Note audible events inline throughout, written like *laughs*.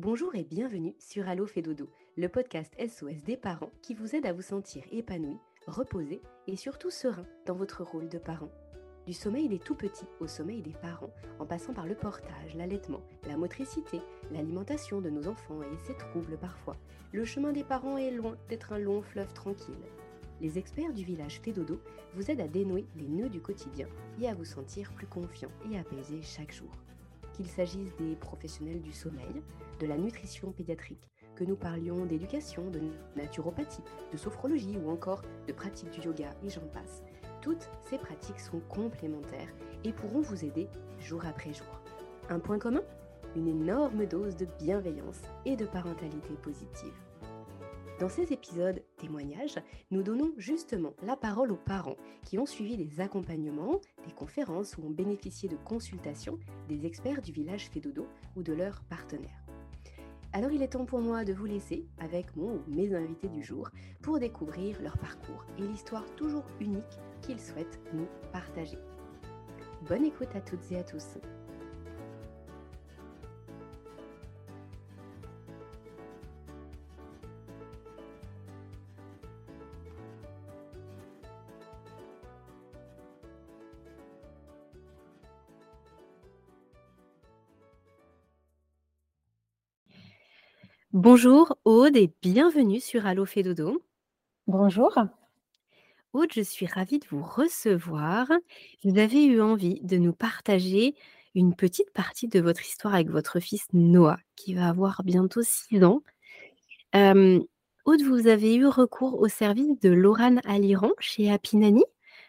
Bonjour et bienvenue sur Allo fait le podcast SOS des parents qui vous aide à vous sentir épanoui, reposé et surtout serein dans votre rôle de parent. Du sommeil des tout petits au sommeil des parents, en passant par le portage, l'allaitement, la motricité, l'alimentation de nos enfants et ses troubles parfois, le chemin des parents est loin d'être un long fleuve tranquille. Les experts du village Fédodo vous aident à dénouer les nœuds du quotidien et à vous sentir plus confiant et apaisé chaque jour. Qu'il s'agisse des professionnels du sommeil, de la nutrition pédiatrique, que nous parlions d'éducation, de naturopathie, de sophrologie ou encore de pratique du yoga et j'en passe. Toutes ces pratiques sont complémentaires et pourront vous aider jour après jour. Un point commun? Une énorme dose de bienveillance et de parentalité positive. Dans ces épisodes témoignages, nous donnons justement la parole aux parents qui ont suivi des accompagnements, des conférences ou ont bénéficié de consultations des experts du village Fédodo ou de leurs partenaires. Alors il est temps pour moi de vous laisser avec mon ou mes invités du jour pour découvrir leur parcours et l'histoire toujours unique qu'ils souhaitent nous partager. Bonne écoute à toutes et à tous. Bonjour Aude et bienvenue sur Allo Dodo. Bonjour. Aude, je suis ravie de vous recevoir. Vous avez eu envie de nous partager une petite partie de votre histoire avec votre fils Noah, qui va avoir bientôt 6 ans. Aude, vous avez eu recours au service de Laurane Aliran chez Apinani.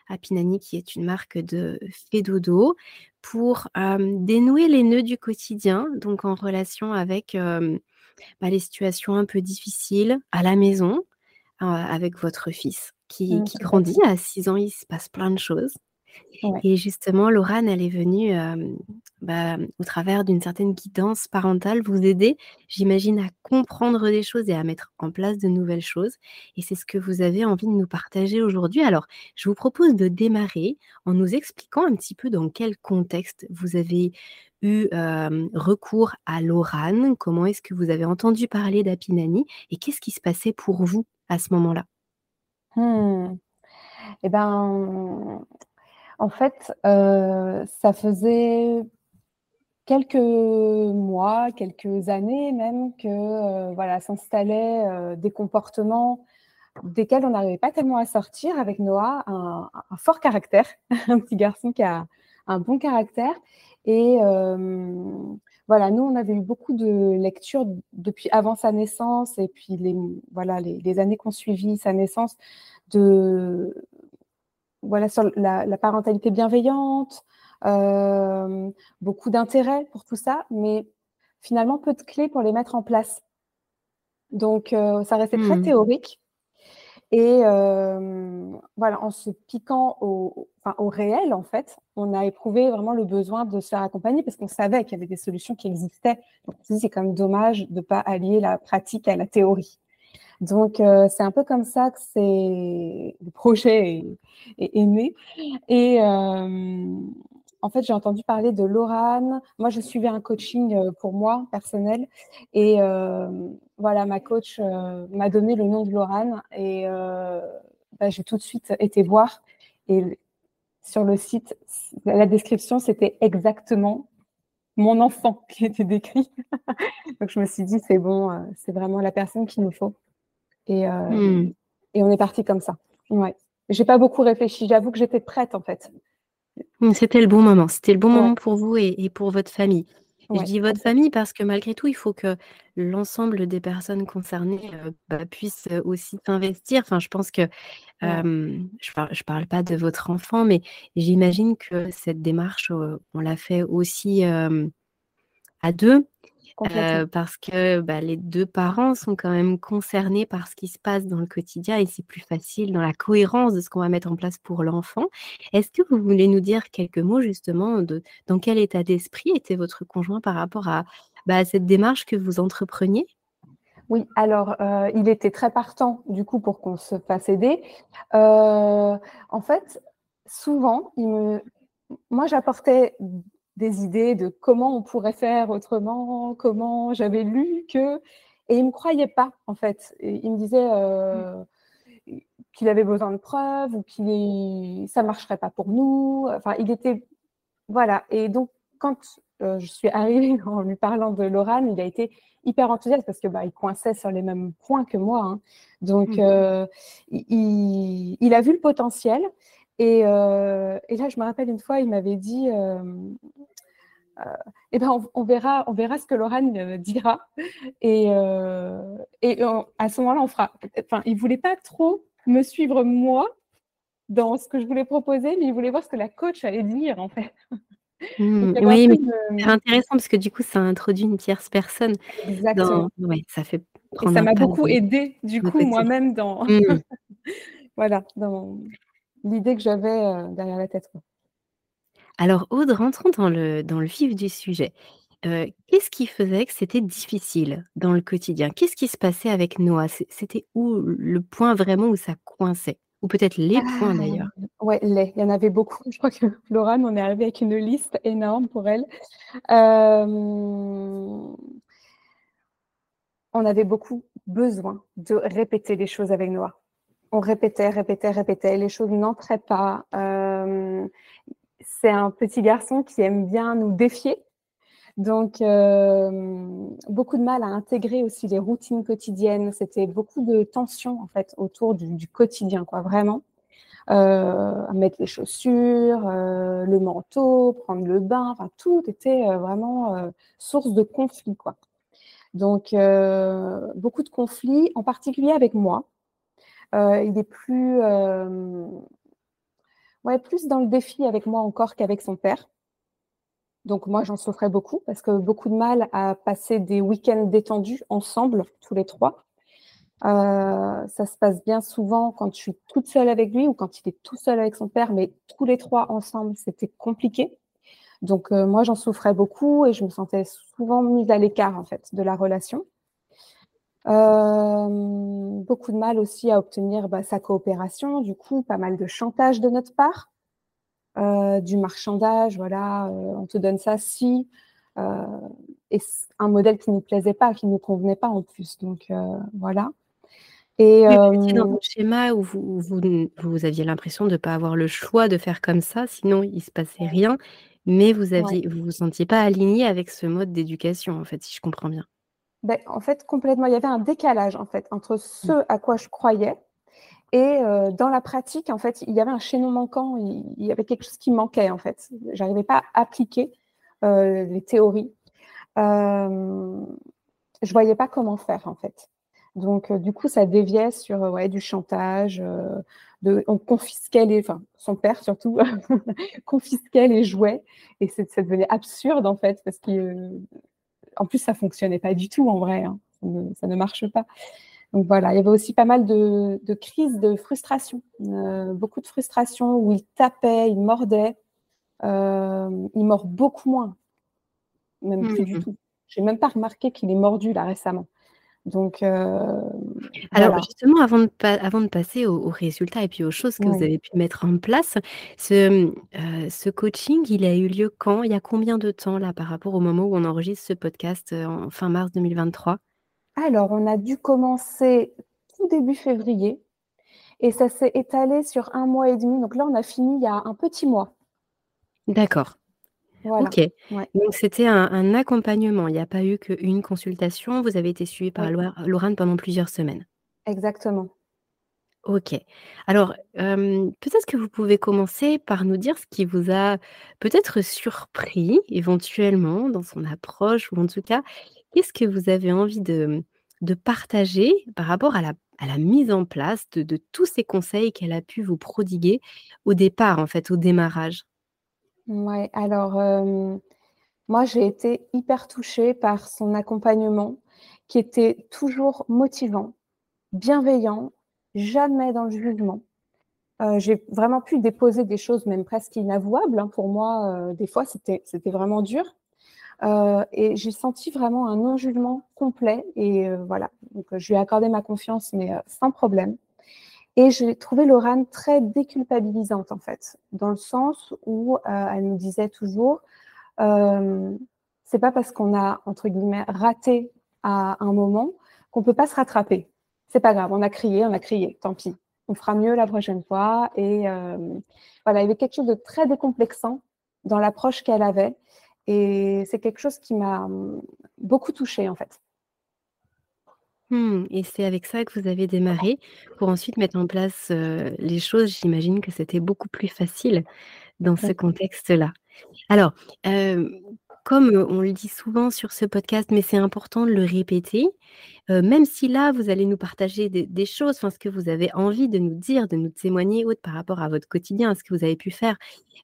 Apinani, qui est une marque de Fédodo, pour dénouer les nœuds du quotidien, donc en relation avec bah, les situations un peu difficiles à la maison avec votre fils qui, mmh, grandit. À 6 ans, il se passe plein de choses. Et justement, Laurane, elle est venue, bah, au travers d'une certaine guidance parentale, vous aider, j'imagine, à comprendre des choses et à mettre en place de nouvelles choses. Et c'est ce que vous avez envie de nous partager aujourd'hui. Alors, je vous propose de démarrer en nous expliquant un petit peu dans quel contexte vous avez eu recours à Lorane Comment est-ce que vous avez entendu parler d'Apinani et qu'est-ce qui se passait pour vous à ce moment-là? Mmh. Eh ben, en fait, ça faisait quelques mois, quelques années même que voilà s'installaient des comportements desquels on n'arrivait pas tellement à sortir avec Noah, un, fort caractère, *laughs* un petit garçon qui a un bon caractère. Et voilà, nous, on avait eu beaucoup de lectures depuis avant sa naissance et puis les, voilà, les, années qu'on suivi sa naissance de, voilà, sur la, parentalité bienveillante, beaucoup d'intérêt pour tout ça, mais finalement peu de clés pour les mettre en place. Donc, ça restait très mmh. théorique. Et voilà, en se piquant au, au réel, en fait, on a éprouvé vraiment le besoin de se faire accompagner parce qu'on savait qu'il y avait des solutions qui existaient. Donc, c'est quand même dommage de ne pas allier la pratique à la théorie. Donc, c'est un peu comme ça que c'est le projet est, né. Et en fait, j'ai entendu parler de Lorane. Moi, je suivais un coaching pour moi personnel. Et voilà, ma coach m'a donné le nom de Lorane. Et bah, j'ai tout de suite été voir. Et sur le site, la description, c'était exactement mon enfant qui était décrit. *laughs* Donc, je me suis dit, c'est bon, c'est vraiment la personne qu'il nous faut. Et, mmh. et on est parti comme ça. Ouais. J'ai pas beaucoup réfléchi. J'avoue que j'étais prête, en fait. Mmh, c'était le bon moment. C'était le bon moment pour vous et, pour votre famille. je dis votre famille parce que malgré tout, il faut que l'ensemble des personnes concernées bah, puissent aussi s'investir. Enfin, je pense que je ne parle, parle, pas de votre enfant, mais j'imagine que cette démarche, on l'a fait aussi à deux parce que bah, les deux parents sont quand même concernés par ce qui se passe dans le quotidien et c'est plus facile dans la cohérence de ce qu'on va mettre en place pour l'enfant. Est-ce que vous voulez nous dire quelques mots justement de dans quel état d'esprit était votre conjoint par rapport à, bah, cette démarche que vous entrepreniez? Oui, alors il était très partant du coup pour qu'on se fasse aider. en fait, souvent, il me... moi j'apportais des idées de comment on pourrait faire autrement, comment j'avais lu que. Et il ne me croyait pas, en fait. il me disait euh, qu'il avait besoin de preuves ou que ça ne marcherait pas pour nous. Enfin, il était. Voilà. Et donc, quand euh, je suis arrivée *laughs* en lui parlant de Lorane, il a été hyper enthousiaste parce que bah, il coinçait sur les mêmes points que moi. Hein. Donc, mmh. euh, il, il, a vu le potentiel. Et, euh, et, là, je me rappelle une fois, il m'avait dit eh ben, on, verra, on verra ce que Lorane dira. Et, et à ce moment-là, on fera. Enfin, il voulait pas trop me suivre moi dans ce que je voulais proposer, mais il voulait voir ce que la coach allait dire en fait. Mmh, oui, mais c'est intéressant parce que du coup, ça introduit une tierce personne. Exactement. Ouais, ça fait Et ça m'a beaucoup aidé, du coup, moi-même, dans, mmh. *laughs* voilà, dans l'idée que j'avais euh, derrière la tête. Alors, Aude, rentrons dans le, dans le vif du sujet. Euh, qu'est-ce qui faisait que c'était difficile dans le quotidien? Qu'est-ce qui se passait avec Noah? C'était où le point vraiment où ça coinçait? Ou peut-être les points d'ailleurs. Ah, ouais, les. Il y en avait beaucoup. Je crois que *laughs* Laurent, on est arrivé avec une liste énorme pour elle. On avait beaucoup besoin de répéter les choses avec Noah. On répétait, répétait, répétait. Les choses n'entraient pas. C'est un petit garçon qui aime bien nous défier. Donc, euh, beaucoup de mal à intégrer aussi les routines quotidiennes. C'était beaucoup de tension, en fait, autour du, quotidien, quoi, vraiment. Euh, mettre les chaussures, euh, le manteau, prendre le bain, enfin, tout était vraiment source de conflit, quoi. Donc, beaucoup de conflits, en particulier avec moi. il est plus, ouais, plus dans le défi avec moi encore qu'avec son père. Donc moi, j'en souffrais beaucoup parce que beaucoup de mal à passer des week-ends détendus ensemble, tous les trois. Euh, ça se passe bien souvent quand je suis toute seule avec lui ou quand il est tout seul avec son père, mais tous les trois ensemble, c'était compliqué. Donc euh, moi, j'en souffrais beaucoup et je me sentais souvent mise à l'écart en fait de la relation. Euh, beaucoup de mal aussi à obtenir bah, sa coopération, du coup, pas mal de chantage de notre part. Euh, du marchandage, voilà, euh, on te donne ça si. Et un modèle qui ne nous plaisait pas, qui ne nous convenait pas en plus. Donc voilà. Et oui, dans un schéma où vous, vous, aviez l'impression de ne pas avoir le choix de faire comme ça, sinon il ne se passait rien, mais vous aviez, vous vous sentiez pas aligné avec ce mode d'éducation, en fait, si je comprends bien. Ben, en fait, complètement. Il y avait un décalage, en fait, entre ce mmh. à quoi je croyais et euh, dans la pratique, en fait, il y avait un chaînon manquant, il, y avait quelque chose qui manquait, en fait. J'arrivais pas à appliquer euh, les théories. Euh, je voyais pas comment faire, en fait. Donc, euh, du coup, ça déviait sur ouais, du chantage, de, on confisquait les, enfin, son père surtout, *laughs* confisquait les jouets, et ça devenait absurde, en fait, parce que, en plus, ça fonctionnait pas du tout, en vrai. Hein. ça ne marche pas. Donc voilà, il y avait aussi pas mal de, crises de frustration, euh, beaucoup de frustration où il tapait, il mordait. Euh, il mord beaucoup moins, même plus du mmh. tout. J'ai même pas remarqué qu'il est mordu là récemment. Donc, euh, alors justement, avant de, avant de passer aux, résultats et puis aux choses que vous avez pu mettre en place, ce, ce, coaching, il a eu lieu quand? Il y a combien de temps là par rapport au moment où on enregistre ce podcast en fin mars 2023 alors, on a dû commencer tout début février et ça s'est étalé sur un mois et demi. Donc là, on a fini il y a un petit mois. D'accord. Ok. Donc c'était un, accompagnement. Il n'y a pas eu qu'une consultation. Vous avez été suivi par Laurent pendant plusieurs semaines. Exactement. Ok. Alors, peut-être que vous pouvez commencer par nous dire ce qui vous a peut-être surpris éventuellement dans son approche, ou en tout cas, qu'est-ce que vous avez envie de, de partager par rapport à la, à la mise en place de, tous ces conseils qu'elle a pu vous prodiguer au départ, en fait, au démarrage? Oui, alors, moi, j'ai été hyper touchée par son accompagnement qui était toujours motivant, bienveillant, jamais dans le jugement. Euh, j'ai vraiment pu déposer des choses même presque inavouables. Hein. Pour moi, euh, des fois, c'était vraiment dur. Euh, et j'ai senti vraiment un non-jugement complet. Et voilà, donc je lui ai accordé ma confiance, mais sans problème. Et j'ai trouvé Laurane très déculpabilisante, en fait, dans le sens où elle nous disait toujours euh, c'est pas parce qu'on a, entre guillemets, raté à un moment qu'on peut pas se rattraper. C'est pas grave, on a crié, on a crié, tant pis. On fera mieux la prochaine fois. Et euh, voilà, il y avait quelque chose de très décomplexant dans l'approche qu'elle avait. Et c'est quelque chose qui m'a beaucoup touchée, en fait. Mmh, et c'est avec ça que vous avez démarré pour ensuite mettre en place, les choses. J'imagine que c'était beaucoup plus facile dans ce contexte-là. Alors, comme, on le dit souvent sur ce podcast, mais c'est important de le répéter, même si là, vous allez nous partager des choses, enfin, ce que vous avez envie de nous dire, de nous témoigner autre par rapport à votre quotidien, à ce que vous avez pu faire.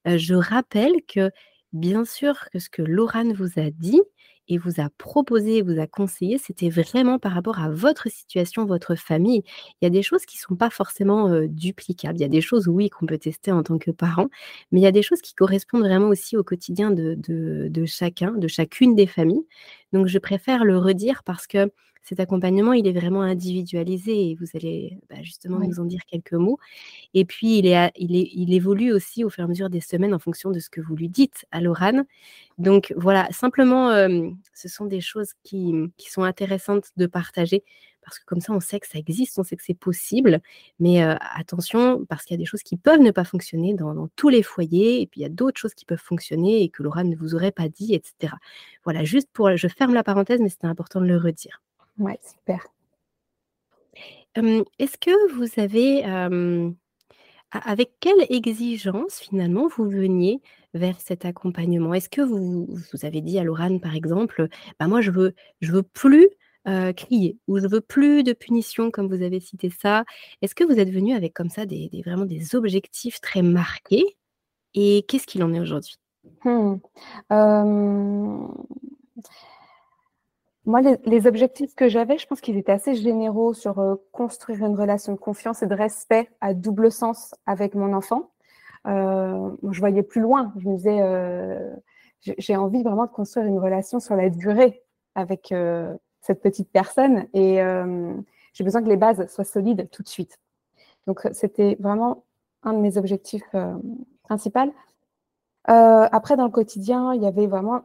je rappelle que, bien sûr, que ce que Laurane vous a dit, et vous a proposé, vous a conseillé, c'était vraiment par rapport à votre situation, votre famille. Il y a des choses qui ne sont pas forcément duplicables. Il y a des choses, oui, qu'on peut tester en tant que parent, mais il y a des choses qui correspondent vraiment aussi au quotidien de, de chacun, de chacune des familles. Donc, je préfère le redire parce que cet accompagnement, il est vraiment individualisé et vous allez bah, justement nous en dire quelques mots. Et puis, il, est, il, est, il évolue aussi au fur et à mesure des semaines en fonction de ce que vous lui dites à Lorane. Donc voilà, simplement, ce sont des choses qui, qui, sont intéressantes de partager parce que comme ça, on sait que ça existe, on sait que c'est possible. Mais attention, parce qu'il y a des choses qui peuvent ne pas fonctionner dans, dans tous les foyers, et puis il y a d'autres choses qui peuvent fonctionner et que Lorane ne vous aurait pas dit, etc. Voilà, juste pour, je ferme la parenthèse, mais c'était important de le redire. Ouais, super. est-ce que vous avez, avec quelle exigence finalement vous veniez vers cet accompagnement? Est-ce que vous vous avez dit à Laurane par exemple: «Bah, moi je veux je veux plus, crier» ou «Je veux plus de punition», comme vous avez cité ça. Est-ce que vous êtes venu avec comme ça des vraiment des objectifs très marqués? Et qu'est-ce qu'il en est aujourd'hui? Mmh. Moi, les, objectifs que j'avais, je pense qu'ils étaient assez généraux sur euh, construire une relation de confiance et de respect à double sens avec mon enfant. Euh, je voyais plus loin. Je me disais, euh, j'ai envie vraiment de construire une relation sur la durée avec euh, cette petite personne et j'ai besoin que les bases soient solides tout de suite. Donc, c'était vraiment un de mes objectifs principaux. après, dans le quotidien, il y avait vraiment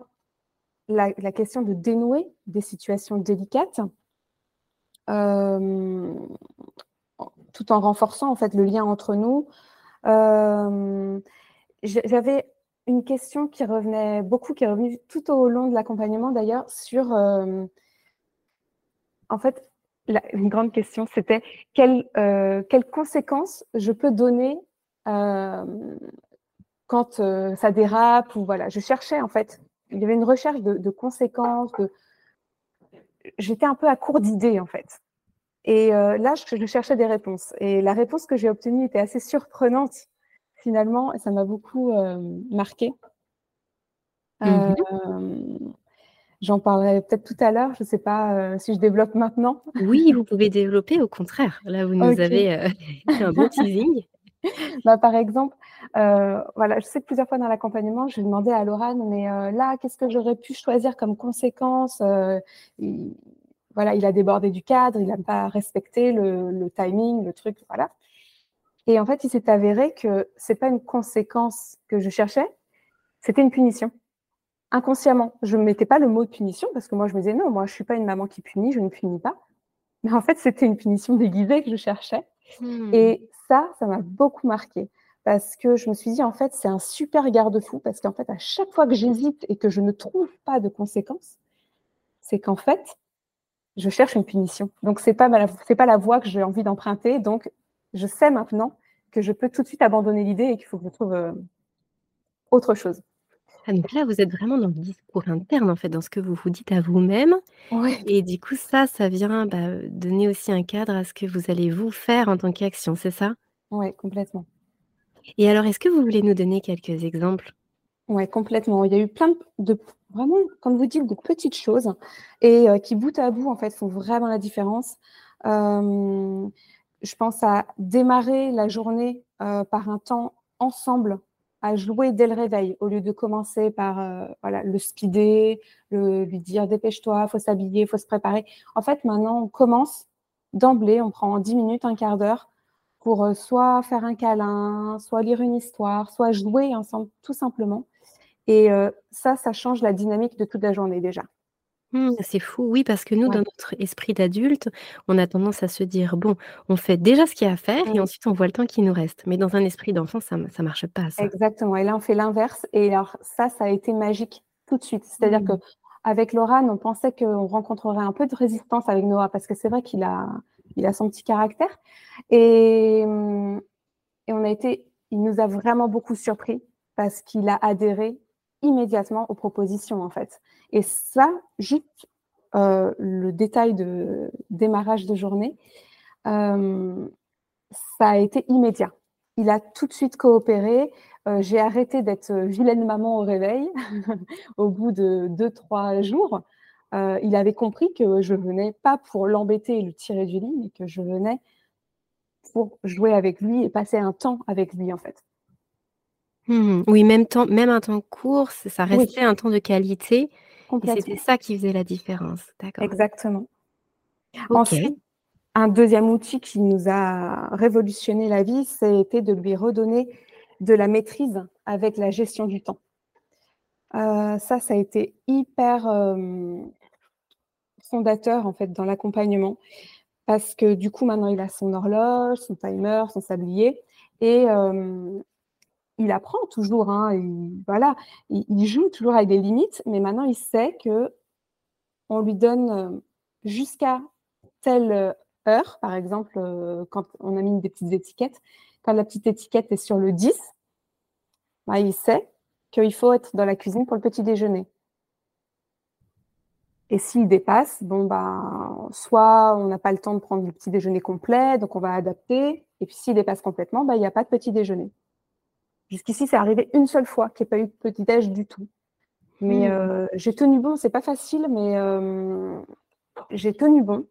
la, question de dénouer des situations délicates, euh, tout en renforçant en fait le lien entre nous. Euh, j'avais une question qui revenait beaucoup, qui est revenue tout au long de l'accompagnement d'ailleurs, sur euh, en fait une grande question, c'était quelles conséquences je peux donner quand ça dérape ou voilà. Je cherchais en fait il y avait une recherche de, conséquences. J'étais un peu à court d'idées, en fait. Et euh, là, je, cherchais des réponses. Et la réponse que j'ai obtenue était assez surprenante, finalement, et ça m'a beaucoup euh, marqué. Euh, j'en parlerai peut-être tout à l'heure. Je ne sais pas si je développe maintenant. Oui, vous pouvez développer, au contraire. Là, vous nous avez *laughs* un bon teasing. *laughs* bah, par exemple, euh, voilà, je sais que plusieurs fois dans l'accompagnement, je demandais à Laurane, mais euh, là, qu'est-ce que j'aurais pu choisir comme conséquence euh, il, Voilà, il a débordé du cadre, il n'a pas respecté le, timing, le truc, voilà. Et en fait, il s'est avéré que c'est pas une conséquence que je cherchais, c'était une punition. Inconsciemment, je ne mettais pas le mot punition parce que moi, je me disais non, moi, je suis pas une maman qui punit, je ne punis pas. Mais en fait, c'était une punition déguisée que je cherchais. Hmm. Et ça, ça m'a beaucoup marqué parce que je me suis dit, en fait, c'est un super garde-fou parce qu'en fait, à chaque fois que j'hésite et que je ne trouve pas de conséquences, c'est qu'en fait, je cherche une punition. Donc, ce n'est pas, pas la voie que j'ai envie d'emprunter. Donc, je sais maintenant que je peux tout de suite abandonner l'idée et qu'il faut que je trouve euh, autre chose. Ah, donc là, vous êtes vraiment dans le discours interne, en fait, dans ce que vous vous dites à vous-même. Et du coup, ça, ça vient bah, donner aussi un cadre à ce que vous allez vous faire en tant qu'action, c'est ça? Oui, complètement. Et alors, est-ce que vous voulez nous donner quelques exemples? Oui, complètement. Il y a eu plein de, vraiment, comme vous dites, de petites choses et euh, qui, bout à bout, en fait, font vraiment la différence. Euh, je pense à démarrer la journée euh, par un temps ensemble à jouer dès le réveil au lieu de commencer par euh, voilà, le speeder, le, lui dire dépêche-toi, faut s'habiller, faut se préparer. En fait, maintenant, on commence d'emblée, on prend 10 minutes, un quart d'heure pour euh, soit faire un câlin, soit lire une histoire, soit jouer ensemble tout simplement. Et ça, ça change la dynamique de toute la journée déjà. Mmh, c'est fou, oui, parce que nous, dans notre esprit d'adulte, on a tendance à se dire: «Bon, on fait déjà ce qu'il y a à faire et ensuite on voit le temps qui nous reste». Mais dans un esprit d'enfant, ça ne marche pas ça. Exactement et là, on fait l'inverse et alors ça, ça a été magique tout de suite. C'est-à-dire que mmh. avec Laurent, on pensait qu'on rencontrerait un peu de résistance avec Noah parce que c'est vrai qu'il a il a son petit caractère et mmh, et on a été il nous a vraiment beaucoup surpris parce qu'il a adhéré immédiatement aux propositions, en fait. Et ça, juste euh, le détail de démarrage de journée, euh, ça a été immédiat. Il a tout de suite coopéré. Euh, j'ai arrêté d'être vilaine maman au réveil *laughs* au bout de deux, trois jours. il avait compris que je venais pas pour l'embêter et le tirer du lit, mais que je venais pour jouer avec lui et passer un temps avec lui, en fait. Mmh oui, même temps même un temps court, ça restait un temps de qualité c'était ça qui faisait la différence. D'accord. Exactement. Ensuite, un deuxième outil qui nous a révolutionné la vie, c'était de lui redonner de la maîtrise avec la gestion du temps. Euh, ça, ça a été hyper, fondateur, en fait, dans l'accompagnement parce que du coup, maintenant, il a son horloge, son timer, son sablier et il apprend toujours, hein, il, voilà, il, joue toujours avec des limites, mais maintenant il sait que on lui donne euh, jusqu'à telle euh, heure, par exemple, euh, quand on a mis des petites étiquettes, quand la petite étiquette est sur le 10, bah, il sait qu'il faut être dans la cuisine pour le petit déjeuner. Et s'il dépasse, bon bah, soit on n'a pas le temps de prendre le petit déjeuner complet, donc on va adapter. Et puis s'il dépasse complètement, bah, il n'y a pas de petit déjeuner. Jusqu'ici, c'est arrivé une seule fois qu'il n'y ait pas eu de petit-déj du tout. Mais hmm. euh, j'ai tenu bon, c'est pas facile, mais euh, j'ai tenu bon.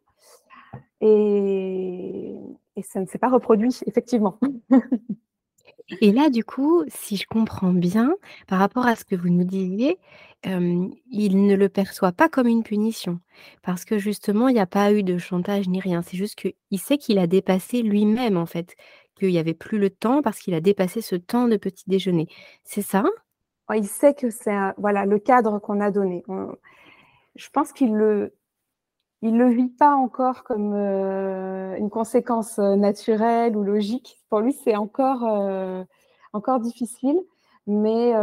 Et, ça ne s'est pas reproduit, effectivement. *laughs* Et là, du coup, si je comprends bien, par rapport à ce que vous nous disiez, il ne le perçoit pas comme une punition. Parce que justement, il n'y a pas eu de chantage ni rien. C'est juste qu'il sait qu'il a dépassé lui-même, en fait qu'il n'y avait plus le temps parce qu'il a dépassé ce temps de petit déjeuner. C'est ça? Il sait que c'est voilà, le cadre qu'on a donné. je pense qu'il le, il le vit pas encore comme euh, une conséquence euh, naturelle ou logique. Pour lui, c'est encore, euh, encore difficile, mais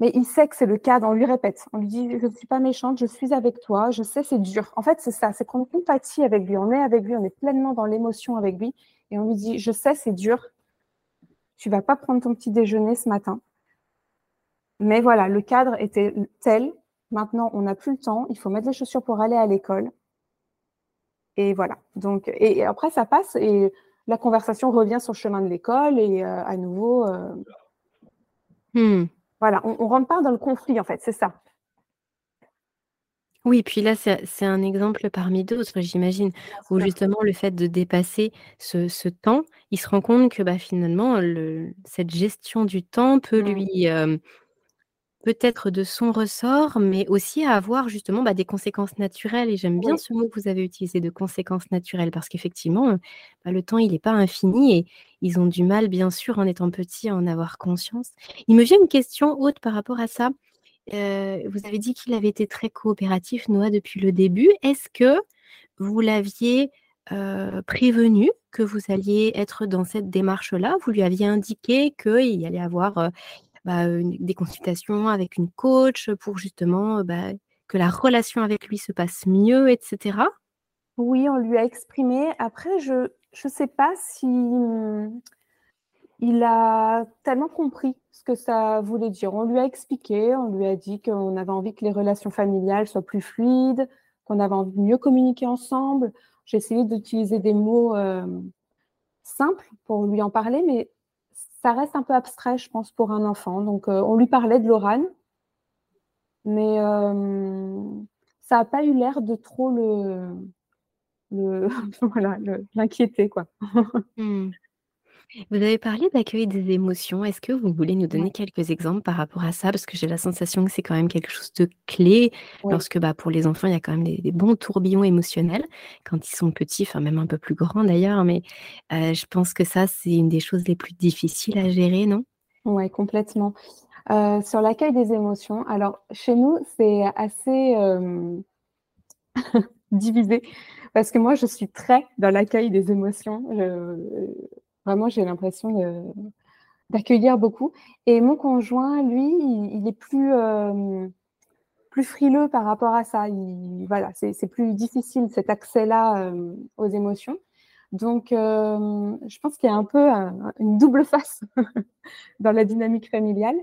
mais il sait que c'est le cadre, on lui répète, on lui dit je ne suis pas méchante, je suis avec toi, je sais c'est dur. En fait, c'est ça, c'est qu'on compatit avec lui, on est avec lui, on est pleinement dans l'émotion avec lui et on lui dit je sais c'est dur, tu vas pas prendre ton petit déjeuner ce matin. Mais voilà, le cadre était tel, maintenant on n'a plus le temps, il faut mettre les chaussures pour aller à l'école. Et voilà. Donc et, après ça passe et la conversation revient sur le chemin de l'école et euh, à nouveau euh, hmm. Voilà, on ne rentre pas dans le conflit, en fait, c'est ça. Oui, puis là, c'est un exemple parmi d'autres, j'imagine, où justement le fait de dépasser ce, temps, il se rend compte que bah, finalement, cette gestion du temps peut mmh. lui, peut-être de son ressort, mais aussi à avoir justement bah, des conséquences naturelles. Et j'aime bien ce mot que vous avez utilisé de conséquences naturelles, parce qu'effectivement, euh, bah, le temps, il n'est pas infini et ils ont du mal, bien sûr, en étant petits, à en avoir conscience. Il me vient une question haute par rapport à ça. Euh, vous avez dit qu'il avait été très coopératif, Noah, depuis le début. Est-ce que vous l'aviez euh, prévenu que vous alliez être dans cette démarche-là? Vous lui aviez indiqué qu'il y allait avoir bah, des consultations avec une coach pour justement bah, que la relation avec lui se passe mieux, etc. Oui, on lui a exprimé. Après, je ne sais pas si mmh, il a tellement compris ce que ça voulait dire. On lui a expliqué, on lui a dit qu'on avait envie que les relations familiales soient plus fluides, qu'on avait envie de mieux communiquer ensemble. J'ai essayé d'utiliser des mots simples pour lui en parler, mais reste un peu abstrait, je pense, pour un enfant. Donc, euh, on lui parlait de l'orane, mais euh, ça n'a pas eu l'air de trop le, *laughs* l'inquiéter, quoi. Hmm. Vous avez parlé d'accueil des émotions. Est-ce que vous voulez nous donner quelques exemples par rapport à ça? Parce que j'ai la sensation que c'est quand même quelque chose de clé lorsque, bah, pour les enfants, il y a quand même des, bons tourbillons émotionnels quand ils sont petits, enfin même un peu plus grands d'ailleurs. Mais je pense que ça, c'est une des choses les plus difficiles à gérer, non? Oui, complètement. Sur l'accueil des émotions, alors chez nous, c'est assez *laughs* divisé parce que moi, je suis très dans l'accueil des émotions. Vraiment, j'ai l'impression d'accueillir beaucoup. Et mon conjoint, lui, il, est plus, euh, plus frileux par rapport à ça. voilà, c'est plus difficile cet accès-là aux émotions. Donc, je pense qu'il y a un peu une double face *laughs* dans la dynamique familiale.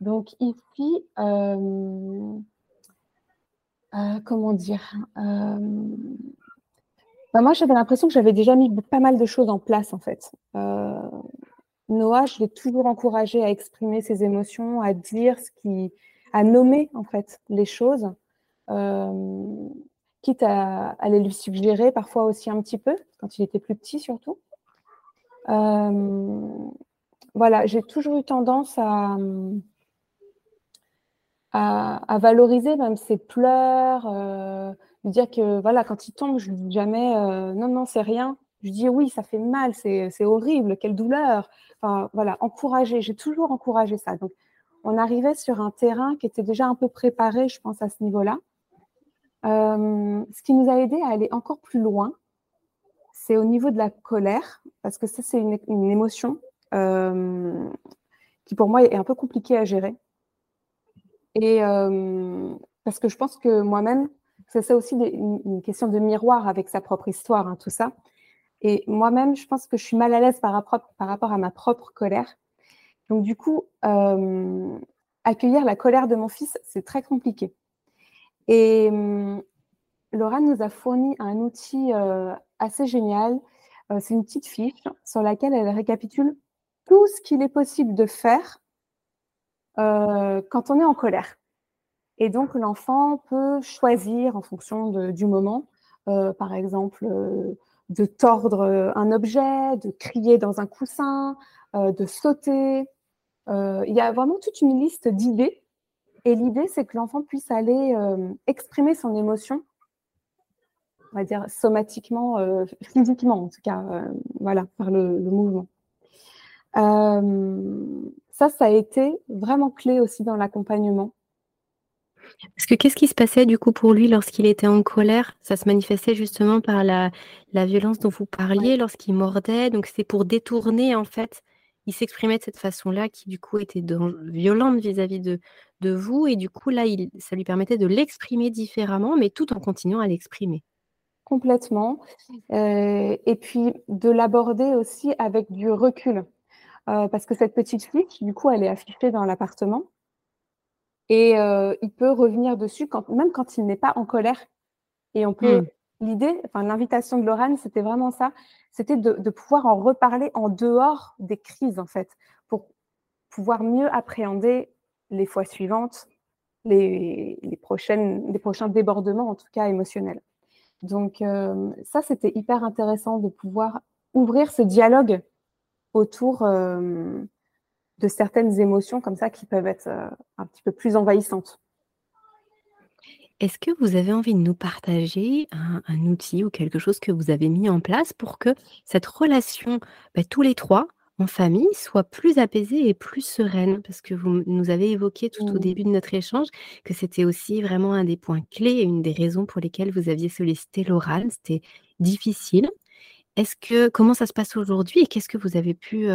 Donc ici, euh, euh, comment dire euh, bah, Moi, j'avais l'impression que j'avais déjà mis pas mal de choses en place, en fait. Noah, je l'ai toujours encouragé à exprimer ses émotions, à dire ce qui, à nommer en fait les choses, quitte à, aller lui suggérer parfois aussi un petit peu quand il était plus petit surtout. voilà, j'ai toujours eu tendance à à, valoriser même ses pleurs, euh, lui dire que voilà, quand il tombe, je lui dis jamais euh, non, non, c'est rien. Je dis oui, ça fait mal, c'est horrible, quelle douleur. Enfin, voilà, encourager, j'ai toujours encouragé ça. Donc, on arrivait sur un terrain qui était déjà un peu préparé, je pense, à ce niveau-là. Euh, ce qui nous a aidé à aller encore plus loin, c'est au niveau de la colère, parce que ça, c'est une, une, émotion qui, pour moi, est un peu compliquée à gérer. Et euh, parce que je pense que moi-même, c'est aussi une, question de miroir avec sa propre histoire, hein, tout ça. Et moi-même, je pense que je suis mal à l'aise par, rapport à ma propre colère. Donc du coup, euh, accueillir la colère de mon fils, c'est très compliqué. Et euh, Laura nous a fourni un outil assez génial. c'est une petite fiche sur laquelle elle récapitule tout ce qu'il est possible de faire euh, quand on est en colère. Et donc, l'enfant peut choisir en fonction du moment, euh, par exemple, euh, de tordre un objet, de crier dans un coussin, de sauter. il y a vraiment toute une liste d'idées. Et l'idée, c'est que l'enfant puisse aller exprimer son émotion, on va dire somatiquement, physiquement en tout cas, voilà, par le mouvement. Ça, ça a été vraiment clé aussi dans l'accompagnement. Parce que qu'est-ce qui se passait du coup pour lui lorsqu'il était en colère? Ça se manifestait justement par la, violence dont vous parliez, lorsqu'il mordait. Donc c'est pour détourner en fait. Il s'exprimait de cette façon-là qui du coup était violente vis-à-vis de, de, vous. Et du coup là, il, ça lui permettait de l'exprimer différemment, mais tout en continuant à l'exprimer. Complètement. Euh, et puis de l'aborder aussi avec du recul. Euh, parce que cette petite flic, du coup, elle est affichée dans l'appartement. Et euh, il peut revenir dessus, quand, même quand il n'est pas en colère. Et on peut. Hmm. L'idée, enfin, l'invitation de Lorraine, c'était vraiment ça. C'était de, pouvoir en reparler en dehors des crises, en fait, pour pouvoir mieux appréhender les fois suivantes, les, prochaines, les prochains débordements, en tout cas émotionnels. Donc, euh, ça, c'était hyper intéressant de pouvoir ouvrir ce dialogue autour euh, de certaines émotions comme ça qui peuvent être euh, un petit peu plus envahissantes. Est-ce que vous avez envie de nous partager un, outil ou quelque chose que vous avez mis en place pour que cette relation, bah, tous les trois, en famille, soit plus apaisée et plus sereine? Parce que vous nous avez évoqué tout au mmh. début de notre échange que c'était aussi vraiment un des points clés et une des raisons pour lesquelles vous aviez sollicité l'oral. C'était difficile. Est-ce que comment ça se passe aujourd'hui et qu'est-ce que vous avez pu,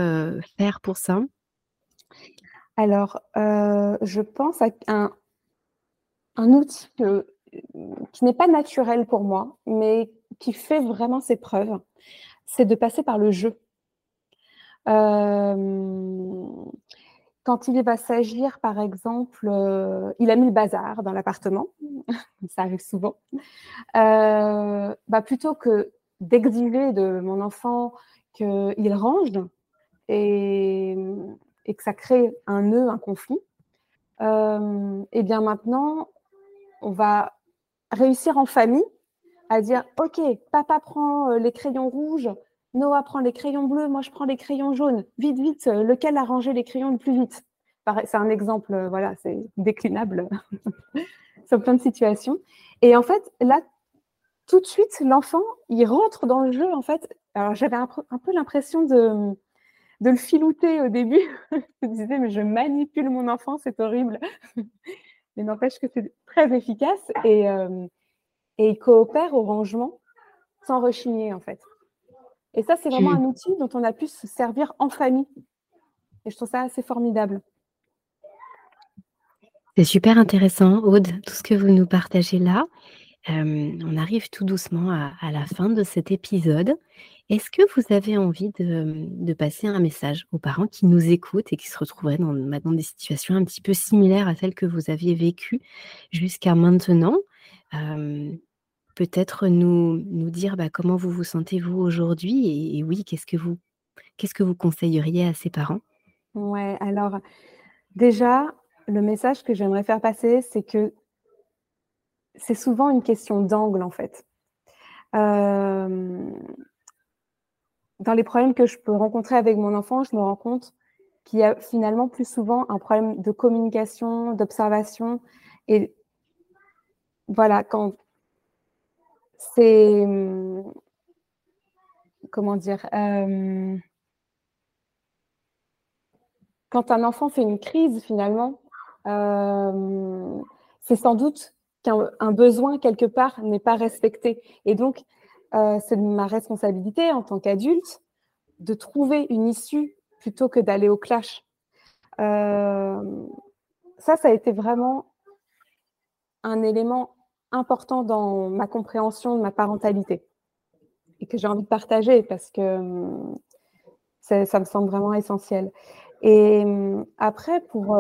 faire pour ça? Alors, je pense à un outil qui n'est pas naturel pour moi, mais qui fait vraiment ses preuves, c'est de passer par le jeu. quand il va s'agir, par exemple, il a mis le bazar dans l'appartement, *laughs* ça arrive souvent, bah, plutôt que d'exiger de mon enfant qu'il range et, et, que ça crée un nœud, un conflit, euh, et bien maintenant, on va réussir en famille à dire Ok, papa prend euh, les crayons rouges, Noah prend les crayons bleus, moi je prends les crayons jaunes. Vite, vite, euh, lequel a rangé les crayons le plus vite? C'est un exemple, euh, voilà, c'est déclinable *laughs* sur plein de situations. Et en fait, là, tout de suite, l'enfant, il rentre dans le jeu, en fait. Alors, j'avais un, peu l'impression de, de le filouter au début. *laughs* je me disais, mais je manipule mon enfant, c'est horrible. *laughs* mais n'empêche que c'est très efficace et, et il coopère au rangement sans rechigner, en fait. Et ça, c'est vraiment un outil dont on a pu se servir en famille. Et je trouve ça assez formidable. C'est super intéressant, Aude, tout ce que vous nous partagez là. On arrive tout doucement à, la fin de cet épisode. Est-ce que vous avez envie de, passer un message aux parents qui nous écoutent et qui se retrouveraient dans, dans des situations un petit peu similaires à celles que vous aviez vécues jusqu'à maintenant? Peut-être nous, dire bah, comment vous vous sentez vous aujourd'hui et, oui, qu'est-ce que vous qu'est-ce que vous conseilleriez à ces parents? Ouais, alors déjà, le message que j'aimerais faire passer, c'est que c'est souvent une question d'angle en fait. dans les problèmes que je peux rencontrer avec mon enfant, je me rends compte qu'il y a finalement plus souvent un problème de communication, d'observation. Et voilà, quand c'est. Comment dire Quand un enfant fait une crise, finalement, c'est sans doute qu'un besoin quelque part n'est pas respecté. Et donc, c'est ma responsabilité en tant qu'adulte de trouver une issue plutôt que d'aller au clash. ça, ça a été vraiment un élément important dans ma compréhension de ma parentalité et que j'ai envie de partager parce que ça me semble vraiment essentiel. Et après, pour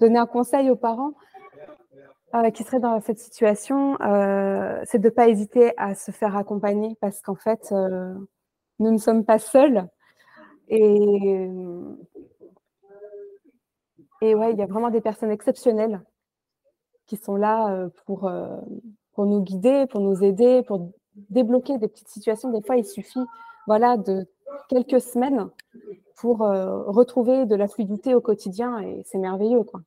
donner un conseil aux parents euh, qui seraient dans cette situation, euh, c'est de ne pas hésiter à se faire accompagner parce qu'en fait, euh, nous ne sommes pas seuls. Et, et ouais, il y a vraiment des personnes exceptionnelles qui sont là pour, pour nous guider, pour nous aider, pour débloquer des petites situations. Des fois, il suffit voilà, de quelques semaines pour retrouver de la fluidité au quotidien et c'est merveilleux. Quoi.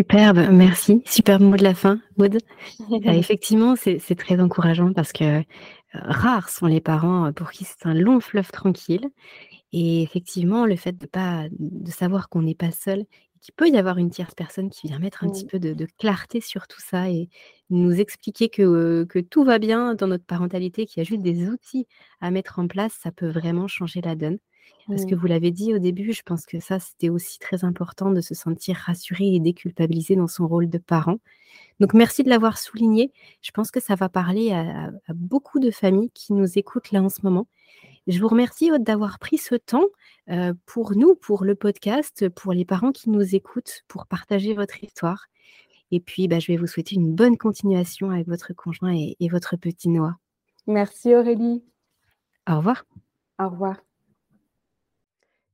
Superbe, merci. Super mot de la fin, Maud. *laughs* effectivement, c'est très encourageant parce que rares sont les parents pour qui c'est un long fleuve tranquille. Et effectivement, le fait de, pas, de savoir qu'on n'est pas seul qu'il peut y avoir une tierce personne qui vient mettre un petit peu de, clarté sur tout ça et nous expliquer que, que tout va bien dans notre parentalité, qu'il y a juste des outils à mettre en place, ça peut vraiment changer la donne. Parce que vous l'avez dit au début, je pense que ça, c'était aussi très important de se sentir rassuré et déculpabilisé dans son rôle de parent. Donc, merci de l'avoir souligné. Je pense que ça va parler à, à beaucoup de familles qui nous écoutent là en ce moment je vous remercie d'avoir pris ce temps pour nous, pour le podcast, pour les parents qui nous écoutent, pour partager votre histoire. Et puis, bah, je vais vous souhaiter une bonne continuation avec votre conjoint et, et votre petit Noah. Merci Aurélie. Au revoir. Au revoir.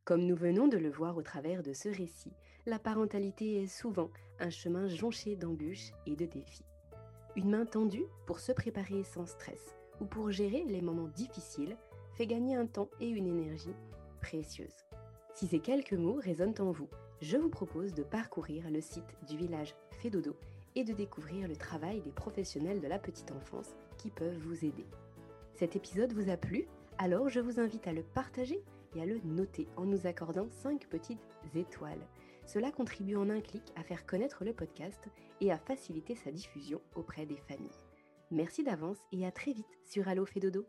Comme nous venons de le voir au travers de ce récit, la parentalité est souvent un chemin jonché d'embûches et de défis. Une main tendue pour se préparer sans stress ou pour gérer les moments difficiles fait gagner un temps et une énergie précieuse. Si ces quelques mots résonnent en vous, je vous propose de parcourir le site du village Fédodo et de découvrir le travail des professionnels de la petite enfance qui peuvent vous aider. Cet épisode vous a plu? Alors je vous invite à le partager et à le noter en nous accordant 5 petites étoiles. Cela contribue en un clic à faire connaître le podcast et à faciliter sa diffusion auprès des familles. Merci d'avance et à très vite sur Allo Fédodo.